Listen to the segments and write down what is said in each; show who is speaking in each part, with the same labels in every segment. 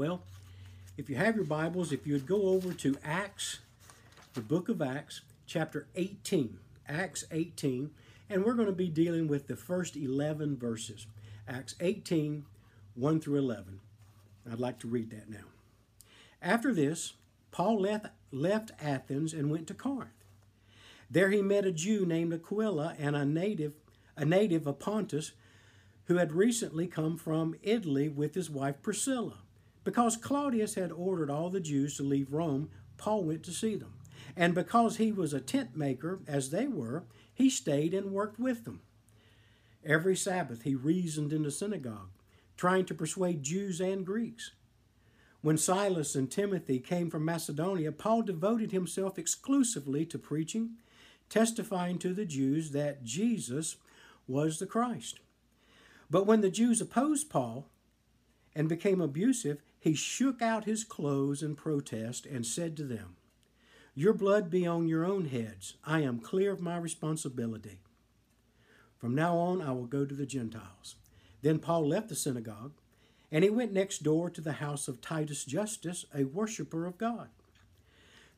Speaker 1: Well, if you have your Bibles, if you would go over to Acts, the book of Acts, chapter 18, Acts 18, and we're going to be dealing with the first 11 verses. Acts 18, 1 through 11. I'd like to read that now. After this, Paul left, left Athens and went to Corinth. There he met a Jew named Aquila and a native, a native of Pontus, who had recently come from Italy with his wife Priscilla. Because Claudius had ordered all the Jews to leave Rome, Paul went to see them. And because he was a tent maker, as they were, he stayed and worked with them. Every Sabbath he reasoned in the synagogue, trying to persuade Jews and Greeks. When Silas and Timothy came from Macedonia, Paul devoted himself exclusively to preaching, testifying to the Jews that Jesus was the Christ. But when the Jews opposed Paul and became abusive, he shook out his clothes in protest and said to them, Your blood be on your own heads. I am clear of my responsibility. From now on, I will go to the Gentiles. Then Paul left the synagogue, and he went next door to the house of Titus Justus, a worshiper of God.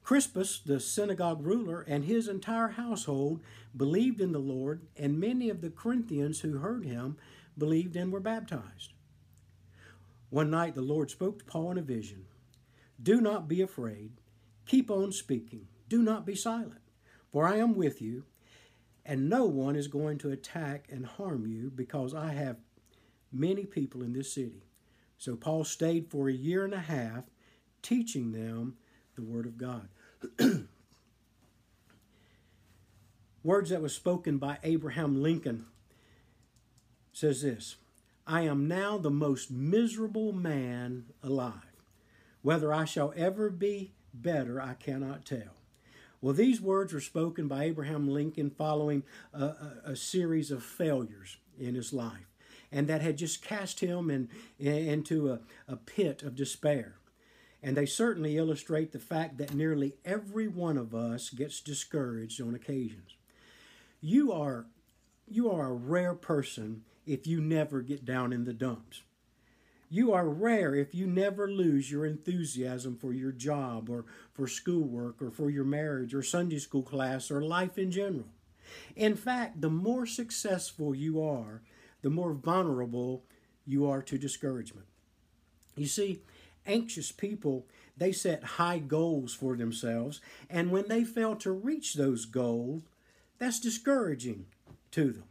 Speaker 1: Crispus, the synagogue ruler, and his entire household believed in the Lord, and many of the Corinthians who heard him believed and were baptized. One night the Lord spoke to Paul in a vision Do not be afraid, keep on speaking, do not be silent, for I am with you, and no one is going to attack and harm you because I have many people in this city. So Paul stayed for a year and a half teaching them the Word of God. Words that was spoken by Abraham Lincoln says this I am now the most miserable man alive. Whether I shall ever be better, I cannot tell. Well, these words were spoken by Abraham Lincoln following a, a, a series of failures in his life, and that had just cast him in, in, into a, a pit of despair. And they certainly illustrate the fact that nearly every one of us gets discouraged on occasions. You are, you are a rare person if you never get down in the dumps. You are rare if you never lose your enthusiasm for your job or for schoolwork or for your marriage or Sunday school class or life in general. In fact, the more successful you are, the more vulnerable you are to discouragement. You see, anxious people, they set high goals for themselves, and when they fail to reach those goals, that's discouraging to them.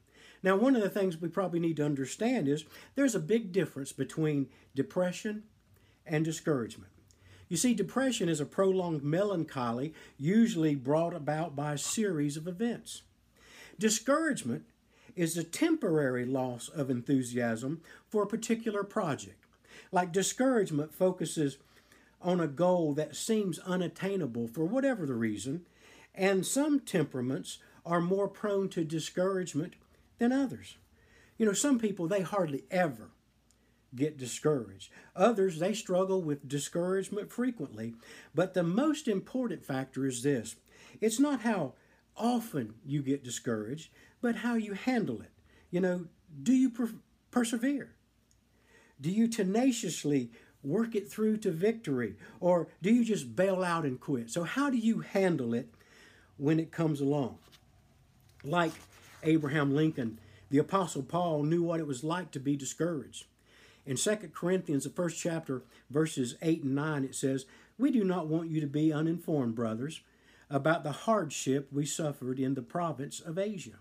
Speaker 1: Now, one of the things we probably need to understand is there's a big difference between depression and discouragement. You see, depression is a prolonged melancholy, usually brought about by a series of events. Discouragement is a temporary loss of enthusiasm for a particular project. Like discouragement focuses on a goal that seems unattainable for whatever the reason, and some temperaments are more prone to discouragement than others. You know, some people, they hardly ever get discouraged. Others, they struggle with discouragement frequently. But the most important factor is this it's not how often you get discouraged, but how you handle it. You know, do you per- persevere? Do you tenaciously work it through to victory? Or do you just bail out and quit? So, how do you handle it when it comes along? Like Abraham Lincoln, the Apostle Paul knew what it was like to be discouraged. In 2 Corinthians, the first chapter, verses 8 and 9, it says, We do not want you to be uninformed, brothers, about the hardship we suffered in the province of Asia.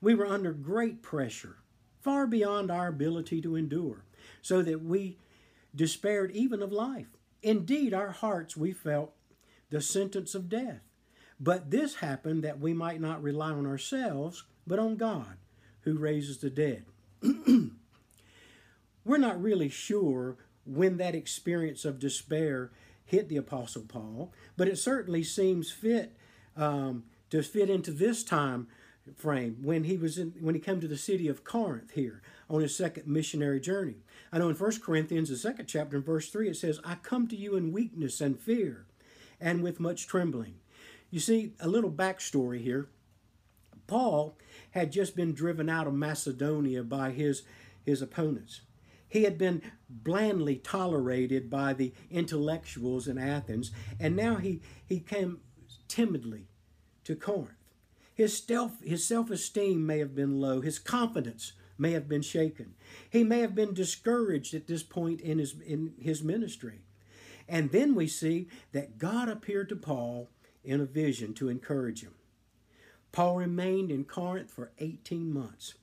Speaker 1: We were under great pressure, far beyond our ability to endure, so that we despaired even of life. Indeed, our hearts we felt the sentence of death. But this happened that we might not rely on ourselves, but on God, who raises the dead. We're not really sure when that experience of despair hit the Apostle Paul, but it certainly seems fit um, to fit into this time frame when he was in, when he came to the city of Corinth here on his second missionary journey. I know in 1 Corinthians, the second chapter, in verse 3, it says, I come to you in weakness and fear and with much trembling. You see, a little backstory here. Paul had just been driven out of Macedonia by his, his opponents. He had been blandly tolerated by the intellectuals in Athens, and now he, he came timidly to Corinth. His, self, his self-esteem may have been low. His confidence may have been shaken. He may have been discouraged at this point in his, in his ministry. And then we see that God appeared to Paul in a vision to encourage him. Paul remained in Corinth for 18 months,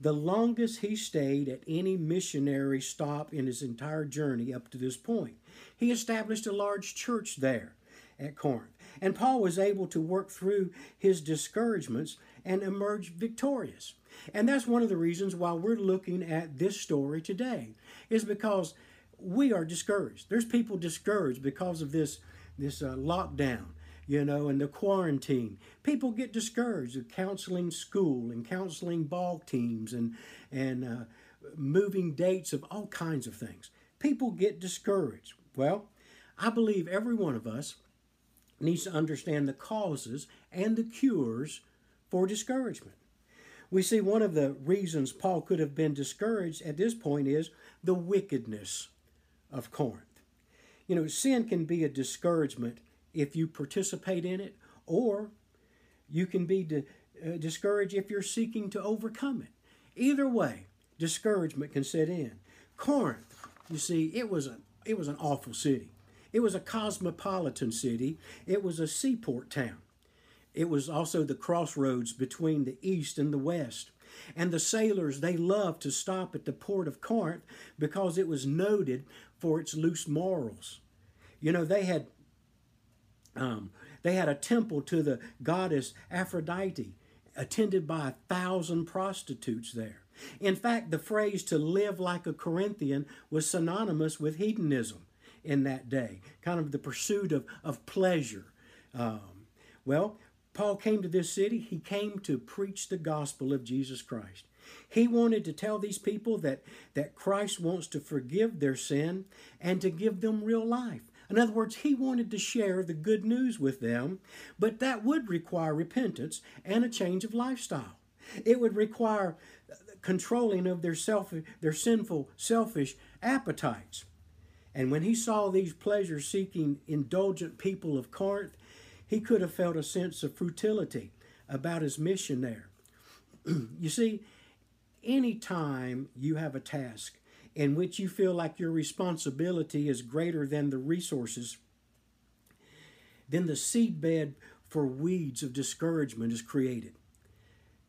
Speaker 1: the longest he stayed at any missionary stop in his entire journey up to this point. He established a large church there at Corinth. And Paul was able to work through his discouragements and emerge victorious. And that's one of the reasons why we're looking at this story today, is because we are discouraged. There's people discouraged because of this, this uh, lockdown, you know, and the quarantine. People get discouraged of counseling school and counseling ball teams and, and uh, moving dates of all kinds of things. People get discouraged. Well, I believe every one of us needs to understand the causes and the cures for discouragement. We see one of the reasons Paul could have been discouraged at this point is the wickedness of Corinth. You know, sin can be a discouragement if you participate in it, or you can be uh, discouraged if you're seeking to overcome it. Either way, discouragement can set in. Corinth, you see, it was a it was an awful city. It was a cosmopolitan city. It was a seaport town. It was also the crossroads between the east and the west. And the sailors, they loved to stop at the port of Corinth because it was noted for its loose morals. You know, they had um, they had a temple to the goddess Aphrodite, attended by a thousand prostitutes there. In fact, the phrase to live like a Corinthian was synonymous with hedonism in that day, kind of the pursuit of, of pleasure. Um, well, Paul came to this city, he came to preach the gospel of Jesus Christ. He wanted to tell these people that, that Christ wants to forgive their sin and to give them real life. In other words, he wanted to share the good news with them, but that would require repentance and a change of lifestyle. It would require controlling of their self their sinful, selfish appetites. And when he saw these pleasure seeking, indulgent people of Corinth, he could have felt a sense of futility about his mission there. you see, anytime you have a task in which you feel like your responsibility is greater than the resources, then the seedbed for weeds of discouragement is created.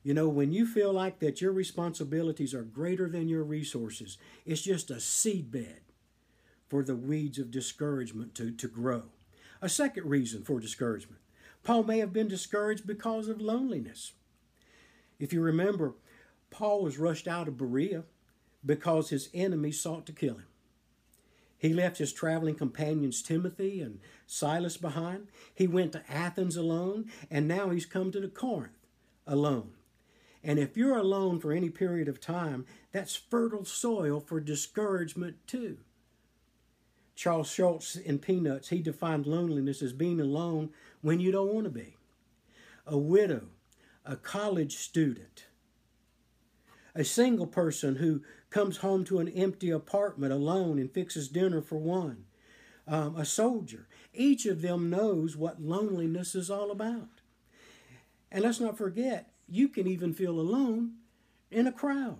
Speaker 1: You know, when you feel like that your responsibilities are greater than your resources, it's just a seedbed for the weeds of discouragement to, to grow. A second reason for discouragement Paul may have been discouraged because of loneliness. If you remember, Paul was rushed out of Berea because his enemies sought to kill him. He left his traveling companions Timothy and Silas behind. He went to Athens alone, and now he's come to Corinth alone. And if you're alone for any period of time, that's fertile soil for discouragement too. Charles Schulz in Peanuts, he defined loneliness as being alone when you don't want to be. A widow, a college student, a single person who comes home to an empty apartment alone and fixes dinner for one, um, a soldier. Each of them knows what loneliness is all about. And let's not forget, you can even feel alone in a crowd.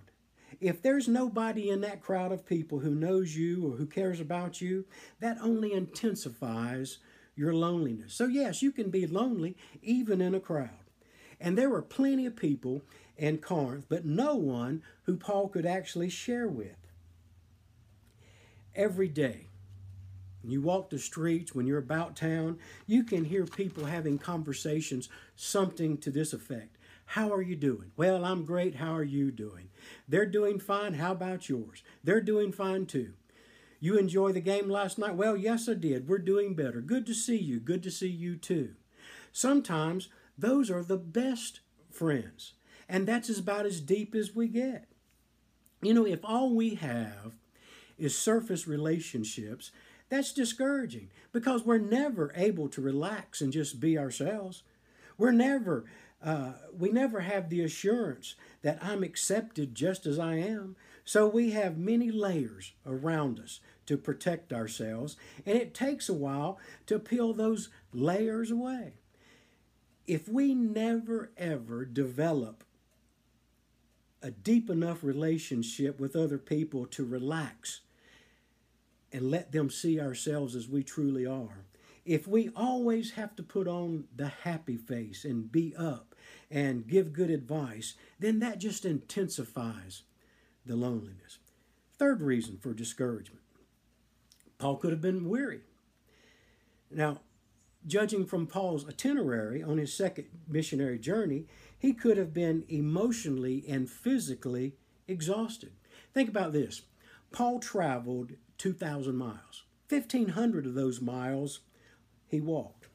Speaker 1: If there's nobody in that crowd of people who knows you or who cares about you, that only intensifies your loneliness. So, yes, you can be lonely even in a crowd. And there were plenty of people in Corinth, but no one who Paul could actually share with. Every day, you walk the streets, when you're about town, you can hear people having conversations, something to this effect. How are you doing? Well, I'm great. How are you doing? They're doing fine. How about yours? They're doing fine too. You enjoy the game last night? Well, yes, I did. We're doing better. Good to see you. Good to see you too. Sometimes those are the best friends, and that's about as deep as we get. You know, if all we have is surface relationships, that's discouraging because we're never able to relax and just be ourselves. We're never uh, we never have the assurance that I'm accepted just as I am. So we have many layers around us to protect ourselves, and it takes a while to peel those layers away. If we never ever develop a deep enough relationship with other people to relax and let them see ourselves as we truly are, if we always have to put on the happy face and be up and give good advice, then that just intensifies the loneliness. Third reason for discouragement Paul could have been weary. Now, judging from Paul's itinerary on his second missionary journey, he could have been emotionally and physically exhausted. Think about this Paul traveled 2,000 miles, 1,500 of those miles he walked.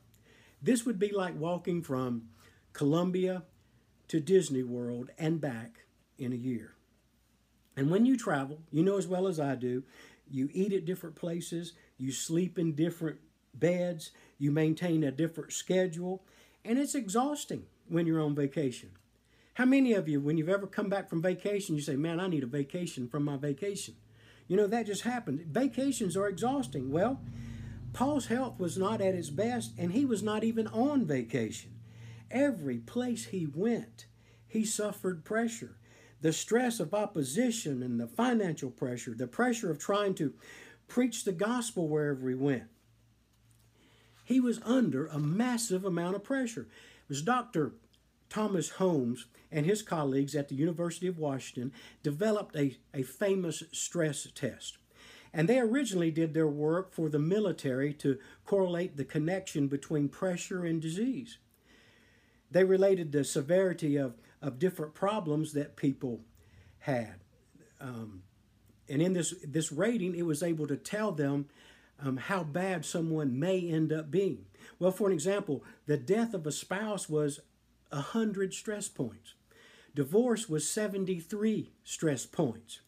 Speaker 1: This would be like walking from Columbia to Disney World and back in a year. And when you travel, you know as well as I do, you eat at different places, you sleep in different beds, you maintain a different schedule, and it's exhausting when you're on vacation. How many of you, when you've ever come back from vacation, you say, Man, I need a vacation from my vacation? You know, that just happened. Vacations are exhausting. Well, Paul's health was not at its best, and he was not even on vacation. Every place he went, he suffered pressure. The stress of opposition and the financial pressure, the pressure of trying to preach the gospel wherever he went. He was under a massive amount of pressure. Was Dr. Thomas Holmes and his colleagues at the University of Washington developed a, a famous stress test. And they originally did their work for the military to correlate the connection between pressure and disease. They related the severity of, of different problems that people had. Um, and in this, this rating, it was able to tell them um, how bad someone may end up being. Well, for an example, the death of a spouse was 100 stress points. Divorce was 73 stress points.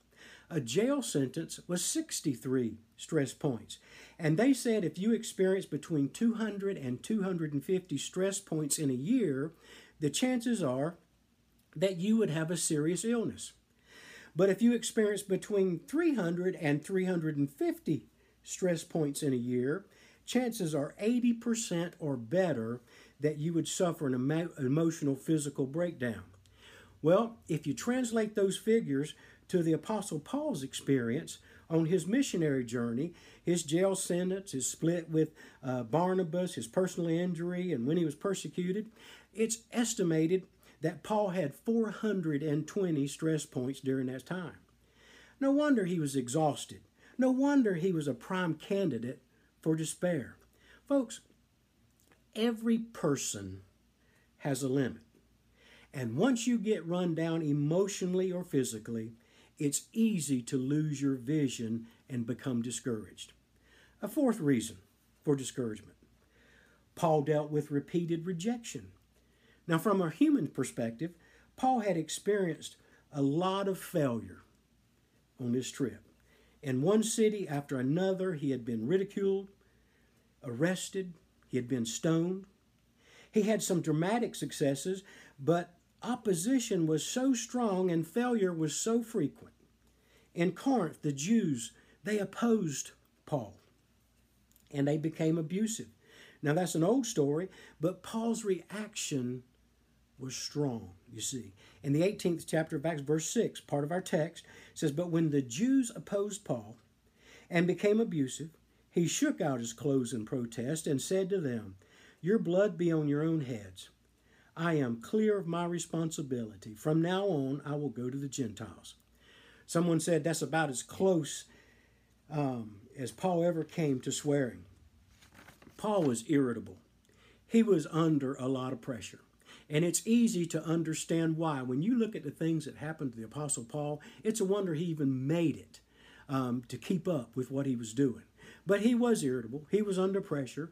Speaker 1: A jail sentence was 63 stress points. And they said if you experience between 200 and 250 stress points in a year, the chances are that you would have a serious illness. But if you experience between 300 and 350 stress points in a year, chances are 80% or better that you would suffer an emo- emotional physical breakdown. Well, if you translate those figures to the Apostle Paul's experience on his missionary journey, his jail sentence, his split with uh, Barnabas, his personal injury, and when he was persecuted, it's estimated that Paul had 420 stress points during that time. No wonder he was exhausted. No wonder he was a prime candidate for despair. Folks, every person has a limit. And once you get run down emotionally or physically, it's easy to lose your vision and become discouraged. A fourth reason for discouragement Paul dealt with repeated rejection. Now, from a human perspective, Paul had experienced a lot of failure on this trip. In one city after another, he had been ridiculed, arrested, he had been stoned. He had some dramatic successes, but opposition was so strong and failure was so frequent. In Corinth, the Jews, they opposed Paul and they became abusive. Now, that's an old story, but Paul's reaction was strong, you see. In the 18th chapter of Acts, verse 6, part of our text says, But when the Jews opposed Paul and became abusive, he shook out his clothes in protest and said to them, Your blood be on your own heads. I am clear of my responsibility. From now on, I will go to the Gentiles. Someone said that's about as close um, as Paul ever came to swearing. Paul was irritable. He was under a lot of pressure. And it's easy to understand why. When you look at the things that happened to the Apostle Paul, it's a wonder he even made it um, to keep up with what he was doing. But he was irritable, he was under pressure.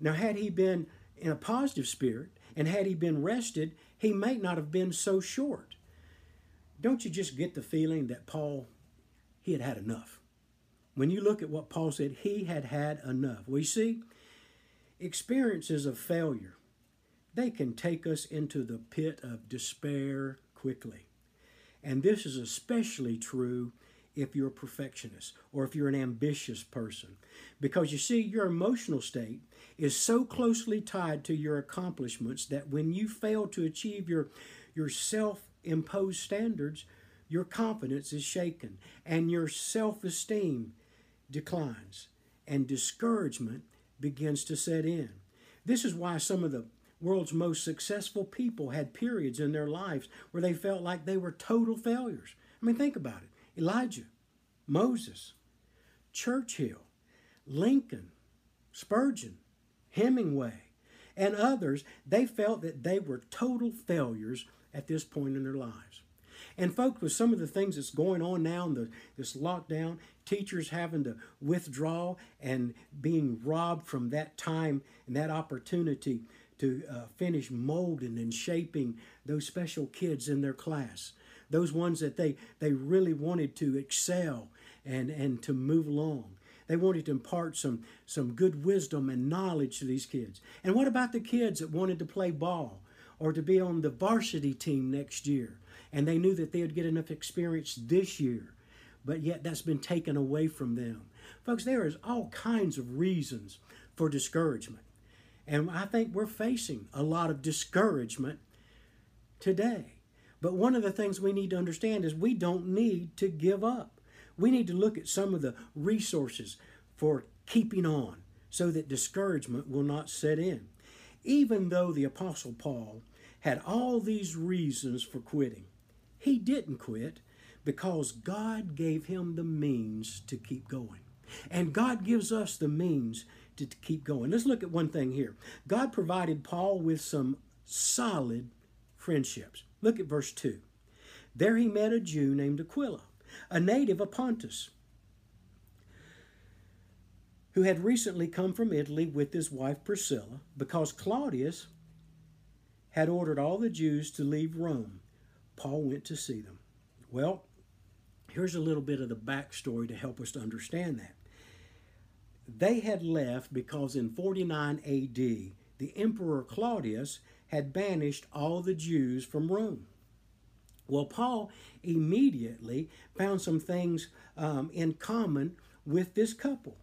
Speaker 1: Now, had he been in a positive spirit and had he been rested, he might not have been so short. Don't you just get the feeling that Paul, he had had enough? When you look at what Paul said, he had had enough. We see experiences of failure they can take us into the pit of despair quickly. And this is especially true if you're a perfectionist or if you're an ambitious person. Because you see, your emotional state is so closely tied to your accomplishments that when you fail to achieve your, your self imposed standards, your confidence is shaken and your self esteem declines and discouragement begins to set in. This is why some of the world's most successful people had periods in their lives where they felt like they were total failures. I mean, think about it Elijah, Moses, Churchill, Lincoln, Spurgeon, Hemingway, and others, they felt that they were total failures at this point in their lives. And folks, with some of the things that's going on now in the, this lockdown, teachers having to withdraw and being robbed from that time and that opportunity to uh, finish molding and shaping those special kids in their class, those ones that they, they really wanted to excel and, and to move along. They wanted to impart some, some good wisdom and knowledge to these kids. And what about the kids that wanted to play ball or to be on the varsity team next year? And they knew that they would get enough experience this year, but yet that's been taken away from them. Folks, there is all kinds of reasons for discouragement. And I think we're facing a lot of discouragement today. But one of the things we need to understand is we don't need to give up. We need to look at some of the resources for keeping on so that discouragement will not set in. Even though the Apostle Paul had all these reasons for quitting, he didn't quit because God gave him the means to keep going. And God gives us the means to keep going. Let's look at one thing here. God provided Paul with some solid friendships. Look at verse 2. There he met a Jew named Aquila, a native of Pontus, who had recently come from Italy with his wife Priscilla because Claudius had ordered all the Jews to leave Rome. Paul went to see them. Well, here's a little bit of the backstory to help us to understand that. They had left because in 49 AD, the Emperor Claudius had banished all the Jews from Rome. Well, Paul immediately found some things um, in common with this couple.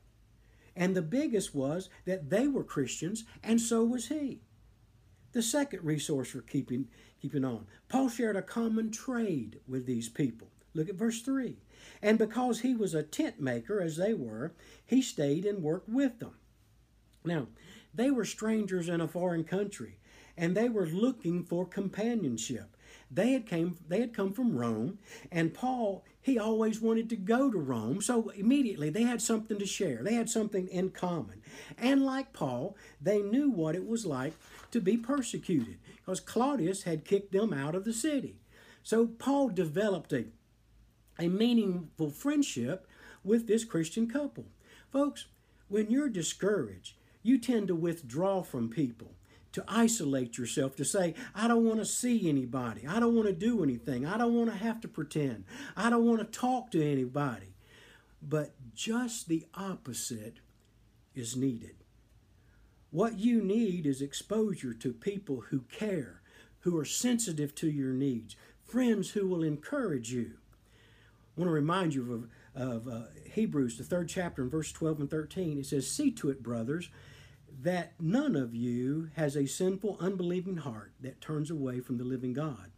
Speaker 1: And the biggest was that they were Christians, and so was he. The second resource for keeping, keeping on Paul shared a common trade with these people. Look at verse 3. And because he was a tent maker, as they were, he stayed and worked with them. Now, they were strangers in a foreign country, and they were looking for companionship. They had came they had come from Rome, and Paul, he always wanted to go to Rome, so immediately they had something to share. They had something in common. And like Paul, they knew what it was like to be persecuted, because Claudius had kicked them out of the city. So Paul developed a a meaningful friendship with this Christian couple. Folks, when you're discouraged, you tend to withdraw from people, to isolate yourself, to say, I don't want to see anybody. I don't want to do anything. I don't want to have to pretend. I don't want to talk to anybody. But just the opposite is needed. What you need is exposure to people who care, who are sensitive to your needs, friends who will encourage you. I want to remind you of, of uh, Hebrews, the third chapter, in verse 12 and 13. It says, See to it, brothers, that none of you has a sinful, unbelieving heart that turns away from the living God,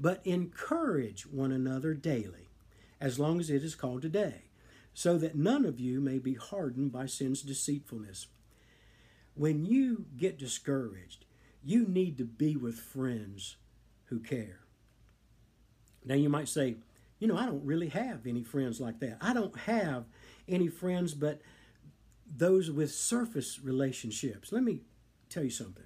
Speaker 1: but encourage one another daily, as long as it is called today, so that none of you may be hardened by sin's deceitfulness. When you get discouraged, you need to be with friends who care. Now you might say, you know, I don't really have any friends like that. I don't have any friends but those with surface relationships. Let me tell you something.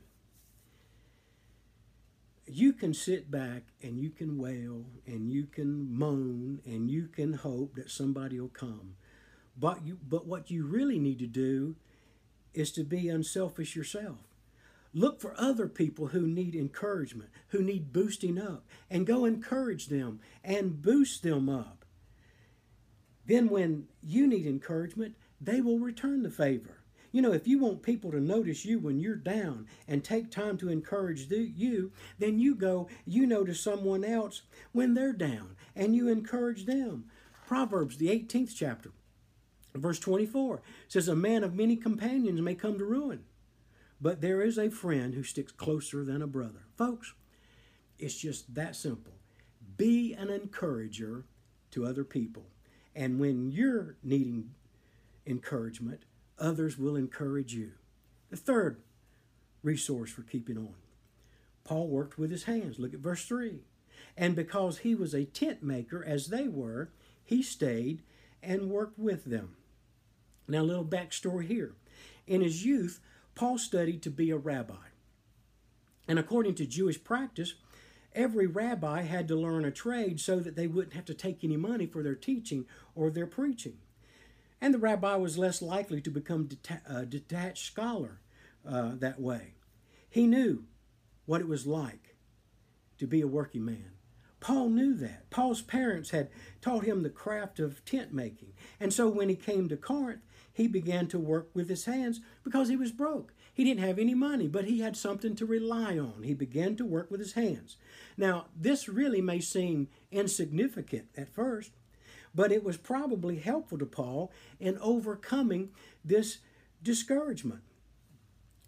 Speaker 1: You can sit back and you can wail and you can moan and you can hope that somebody will come. But you but what you really need to do is to be unselfish yourself. Look for other people who need encouragement, who need boosting up, and go encourage them and boost them up. Then, when you need encouragement, they will return the favor. You know, if you want people to notice you when you're down and take time to encourage you, then you go, you notice someone else when they're down and you encourage them. Proverbs, the 18th chapter, verse 24 says, A man of many companions may come to ruin, but there is a friend who sticks closer than a brother. Folks, it's just that simple. Be an encourager to other people. And when you're needing encouragement, others will encourage you. The third resource for keeping on Paul worked with his hands. Look at verse 3. And because he was a tent maker, as they were, he stayed and worked with them. Now, a little backstory here. In his youth, Paul studied to be a rabbi. And according to Jewish practice, every rabbi had to learn a trade so that they wouldn't have to take any money for their teaching or their preaching. And the rabbi was less likely to become deta- a detached scholar uh, that way. He knew what it was like to be a working man. Paul knew that. Paul's parents had taught him the craft of tent making. And so when he came to Corinth, he began to work with his hands because he was broke. He didn't have any money, but he had something to rely on. He began to work with his hands. Now, this really may seem insignificant at first, but it was probably helpful to Paul in overcoming this discouragement.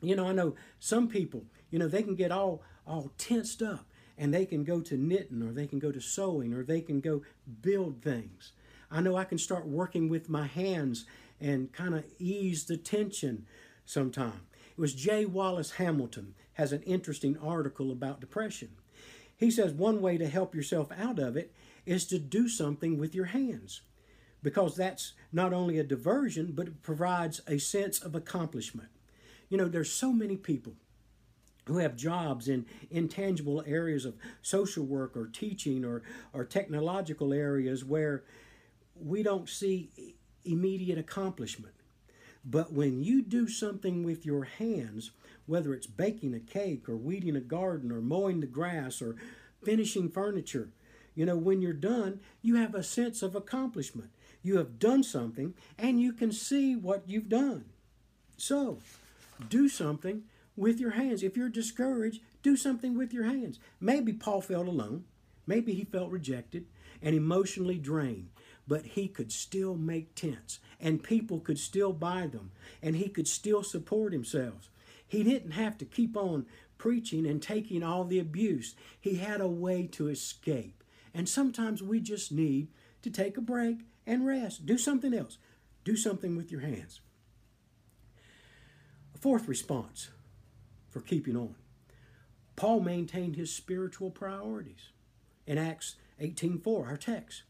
Speaker 1: You know, I know some people, you know, they can get all all tensed up and they can go to knitting or they can go to sewing or they can go build things. I know I can start working with my hands and kind of ease the tension sometime. It was J. Wallace Hamilton has an interesting article about depression. He says one way to help yourself out of it is to do something with your hands because that's not only a diversion, but it provides a sense of accomplishment. You know, there's so many people who have jobs in intangible areas of social work or teaching or, or technological areas where we don't see immediate accomplishment. But when you do something with your hands, whether it's baking a cake or weeding a garden or mowing the grass or finishing furniture, you know, when you're done, you have a sense of accomplishment. You have done something and you can see what you've done. So, do something with your hands. If you're discouraged, do something with your hands. Maybe Paul felt alone. Maybe he felt rejected and emotionally drained, but he could still make tents and people could still buy them and he could still support himself. He didn't have to keep on preaching and taking all the abuse. He had a way to escape. And sometimes we just need to take a break and rest. Do something else. Do something with your hands. A fourth response for keeping on. Paul maintained his spiritual priorities. In Acts 18:4, our text,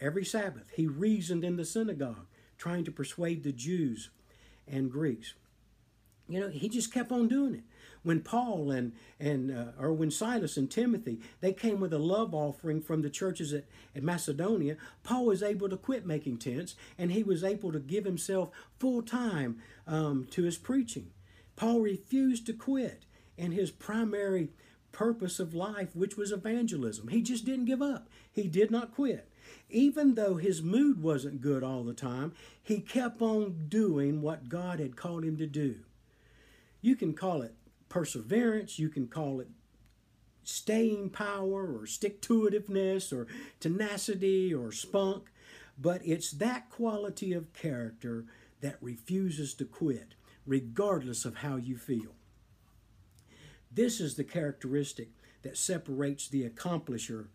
Speaker 1: every Sabbath he reasoned in the synagogue, trying to persuade the Jews and Greeks. You know, he just kept on doing it when Paul and and uh, or when Silas and Timothy they came with a love offering from the churches at, at Macedonia, Paul was able to quit making tents and he was able to give himself full time um, to his preaching. Paul refused to quit in his primary purpose of life, which was evangelism. He just didn't give up. He did not quit. Even though his mood wasn't good all the time, he kept on doing what God had called him to do. You can call it perseverance, you can call it staying power or stick to itiveness or tenacity or spunk, but it's that quality of character that refuses to quit, regardless of how you feel. This is the characteristic that separates the accomplisher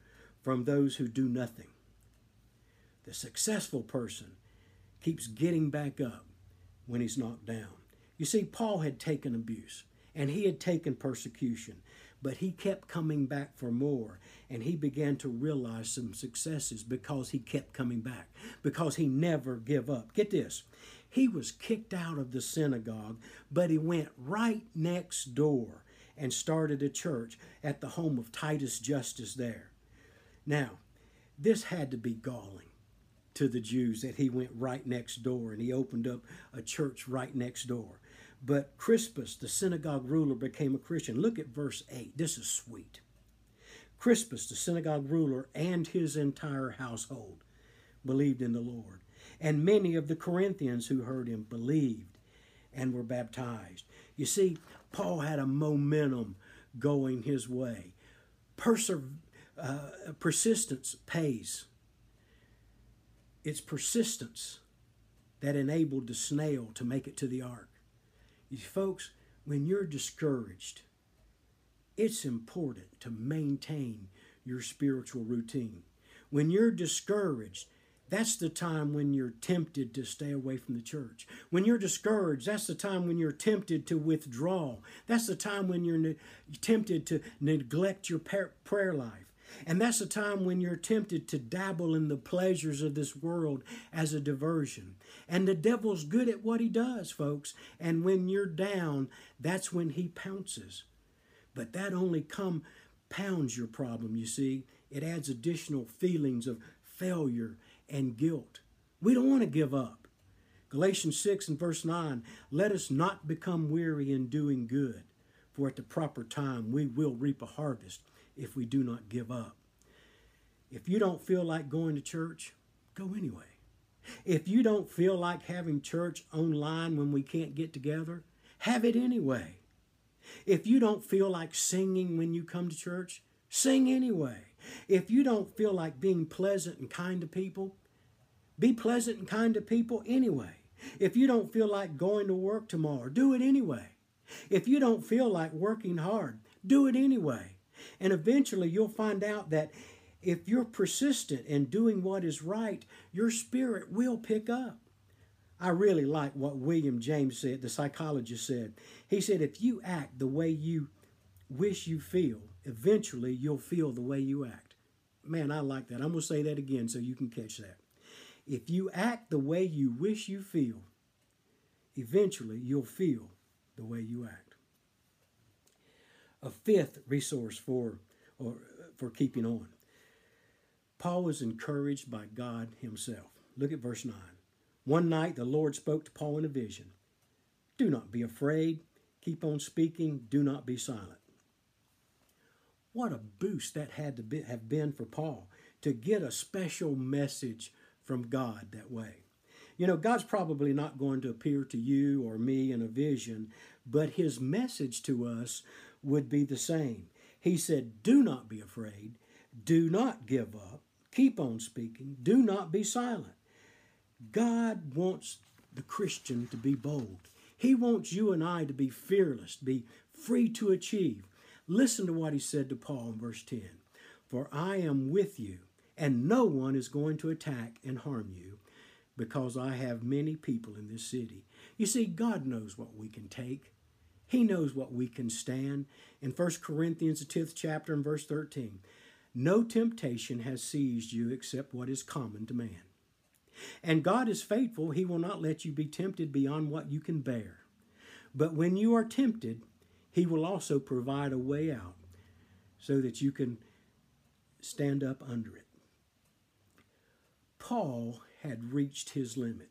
Speaker 1: from those who do nothing. The successful person keeps getting back up when he's knocked down. You see, Paul had taken abuse and he had taken persecution, but he kept coming back for more. And he began to realize some successes because he kept coming back, because he never give up. Get this. He was kicked out of the synagogue, but he went right next door and started a church at the home of Titus Justus there. Now, this had to be galling to the Jews that he went right next door and he opened up a church right next door. But Crispus, the synagogue ruler, became a Christian. Look at verse 8. This is sweet. Crispus, the synagogue ruler, and his entire household believed in the Lord. And many of the Corinthians who heard him believed and were baptized. You see, Paul had a momentum going his way. Persever- uh, persistence pays. It's persistence that enabled the snail to make it to the ark. You folks, when you're discouraged, it's important to maintain your spiritual routine. When you're discouraged, that's the time when you're tempted to stay away from the church. When you're discouraged, that's the time when you're tempted to withdraw. That's the time when you're ne- tempted to neglect your prayer life. And that's the time when you're tempted to dabble in the pleasures of this world as a diversion. And the devil's good at what he does, folks. And when you're down, that's when he pounces. But that only compounds your problem, you see. It adds additional feelings of failure and guilt. We don't want to give up. Galatians 6 and verse 9 let us not become weary in doing good, for at the proper time we will reap a harvest if we do not give up. If you don't feel like going to church, go anyway. If you don't feel like having church online when we can't get together, have it anyway. If you don't feel like singing when you come to church, sing anyway. If you don't feel like being pleasant and kind to people, be pleasant and kind to people anyway. If you don't feel like going to work tomorrow, do it anyway. If you don't feel like working hard, do it anyway. And eventually you'll find out that if you're persistent in doing what is right, your spirit will pick up. I really like what William James said, the psychologist said. He said, if you act the way you wish you feel, eventually you'll feel the way you act. Man, I like that. I'm going to say that again so you can catch that. If you act the way you wish you feel, eventually you'll feel the way you act. A fifth resource for, or, for keeping on. Paul was encouraged by God himself. Look at verse 9. One night the Lord spoke to Paul in a vision Do not be afraid, keep on speaking, do not be silent. What a boost that had to be, have been for Paul to get a special message from God that way. You know, God's probably not going to appear to you or me in a vision, but his message to us would be the same. He said, Do not be afraid, do not give up, keep on speaking, do not be silent. God wants the Christian to be bold. He wants you and I to be fearless, be free to achieve. Listen to what he said to Paul in verse 10 For I am with you, and no one is going to attack and harm you, because I have many people in this city. You see, God knows what we can take. He knows what we can stand. In 1 Corinthians, the 10th chapter, and verse 13, no temptation has seized you except what is common to man. And God is faithful. He will not let you be tempted beyond what you can bear. But when you are tempted, he will also provide a way out so that you can stand up under it. Paul had reached his limit,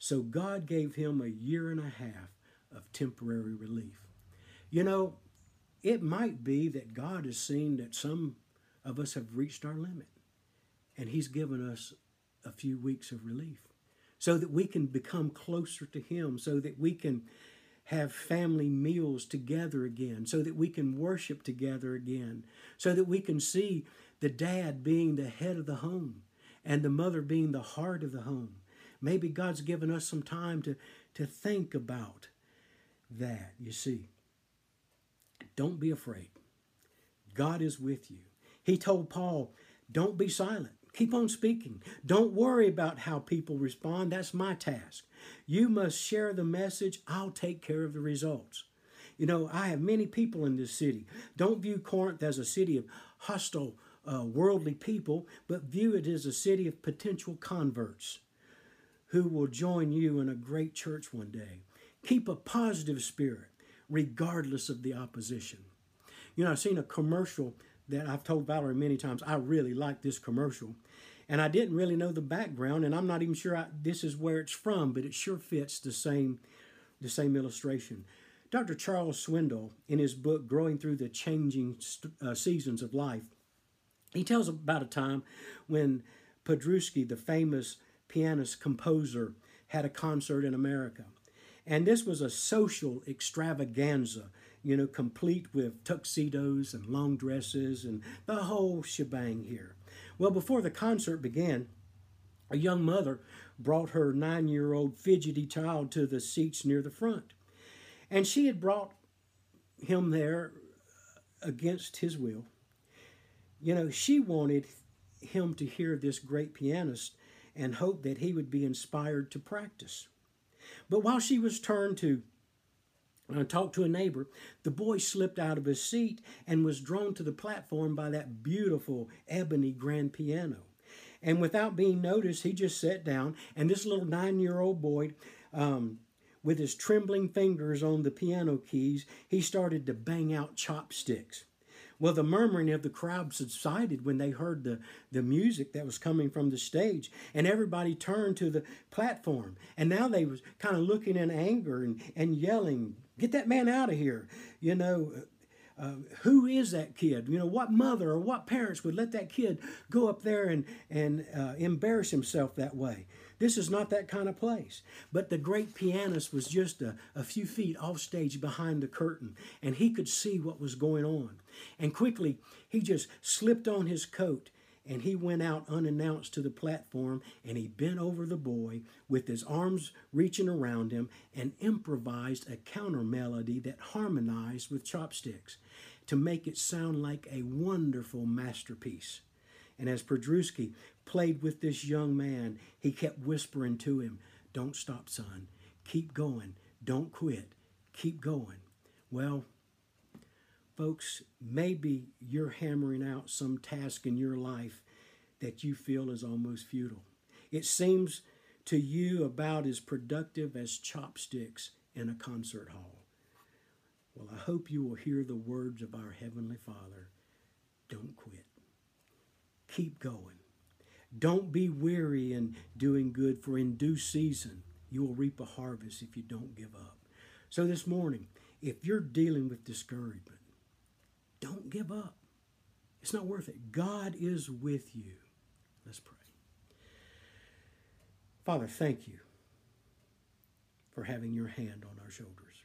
Speaker 1: so God gave him a year and a half of temporary relief. You know, it might be that God has seen that some of us have reached our limit, and He's given us a few weeks of relief so that we can become closer to Him, so that we can have family meals together again, so that we can worship together again, so that we can see the dad being the head of the home and the mother being the heart of the home. Maybe God's given us some time to, to think about that, you see. Don't be afraid. God is with you. He told Paul, Don't be silent. Keep on speaking. Don't worry about how people respond. That's my task. You must share the message. I'll take care of the results. You know, I have many people in this city. Don't view Corinth as a city of hostile, uh, worldly people, but view it as a city of potential converts who will join you in a great church one day. Keep a positive spirit regardless of the opposition. You know, I've seen a commercial that I've told Valerie many times. I really like this commercial and I didn't really know the background, and I'm not even sure I, this is where it's from, but it sure fits the same, the same illustration. Dr. Charles Swindoll, in his book Growing Through the Changing uh, Seasons of Life, he tells about a time when Paderewski, the famous pianist composer, had a concert in America. And this was a social extravaganza, you know, complete with tuxedos and long dresses and the whole shebang here. Well, before the concert began, a young mother brought her nine year old fidgety child to the seats near the front. And she had brought him there against his will. You know, she wanted him to hear this great pianist and hoped that he would be inspired to practice. But while she was turned to uh, talk to a neighbor, the boy slipped out of his seat and was drawn to the platform by that beautiful ebony grand piano. And without being noticed, he just sat down, and this little nine year old boy, um, with his trembling fingers on the piano keys, he started to bang out chopsticks. Well, the murmuring of the crowd subsided when they heard the, the music that was coming from the stage, and everybody turned to the platform. And now they was kind of looking in anger and, and yelling, "Get that man out of here!" You know, uh, who is that kid? You know, what mother or what parents would let that kid go up there and and uh, embarrass himself that way? This is not that kind of place. But the great pianist was just a, a few feet off stage behind the curtain, and he could see what was going on. And quickly, he just slipped on his coat and he went out unannounced to the platform and he bent over the boy with his arms reaching around him and improvised a counter melody that harmonized with chopsticks to make it sound like a wonderful masterpiece. And as Paderewski played with this young man, he kept whispering to him, Don't stop, son. Keep going. Don't quit. Keep going. Well, folks, maybe you're hammering out some task in your life that you feel is almost futile. It seems to you about as productive as chopsticks in a concert hall. Well, I hope you will hear the words of our Heavenly Father. Don't quit. Keep going. Don't be weary in doing good, for in due season you will reap a harvest if you don't give up. So this morning, if you're dealing with discouragement, don't give up. It's not worth it. God is with you. Let's pray. Father, thank you for having your hand on our shoulders.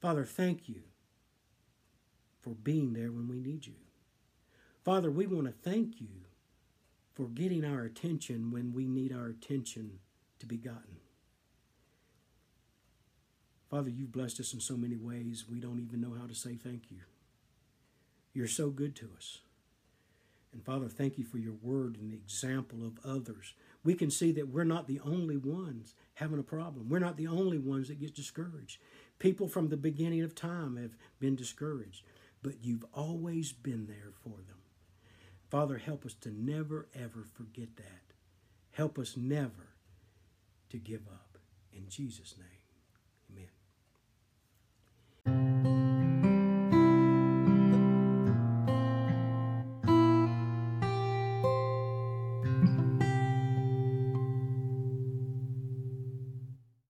Speaker 1: Father, thank you for being there when we need you. Father, we want to thank you for getting our attention when we need our attention to be gotten. Father, you've blessed us in so many ways, we don't even know how to say thank you. You're so good to us. And Father, thank you for your word and the example of others. We can see that we're not the only ones having a problem. We're not the only ones that get discouraged. People from the beginning of time have been discouraged, but you've always been there for them. Father, help us to never, ever forget that. Help us never to give up. In Jesus' name.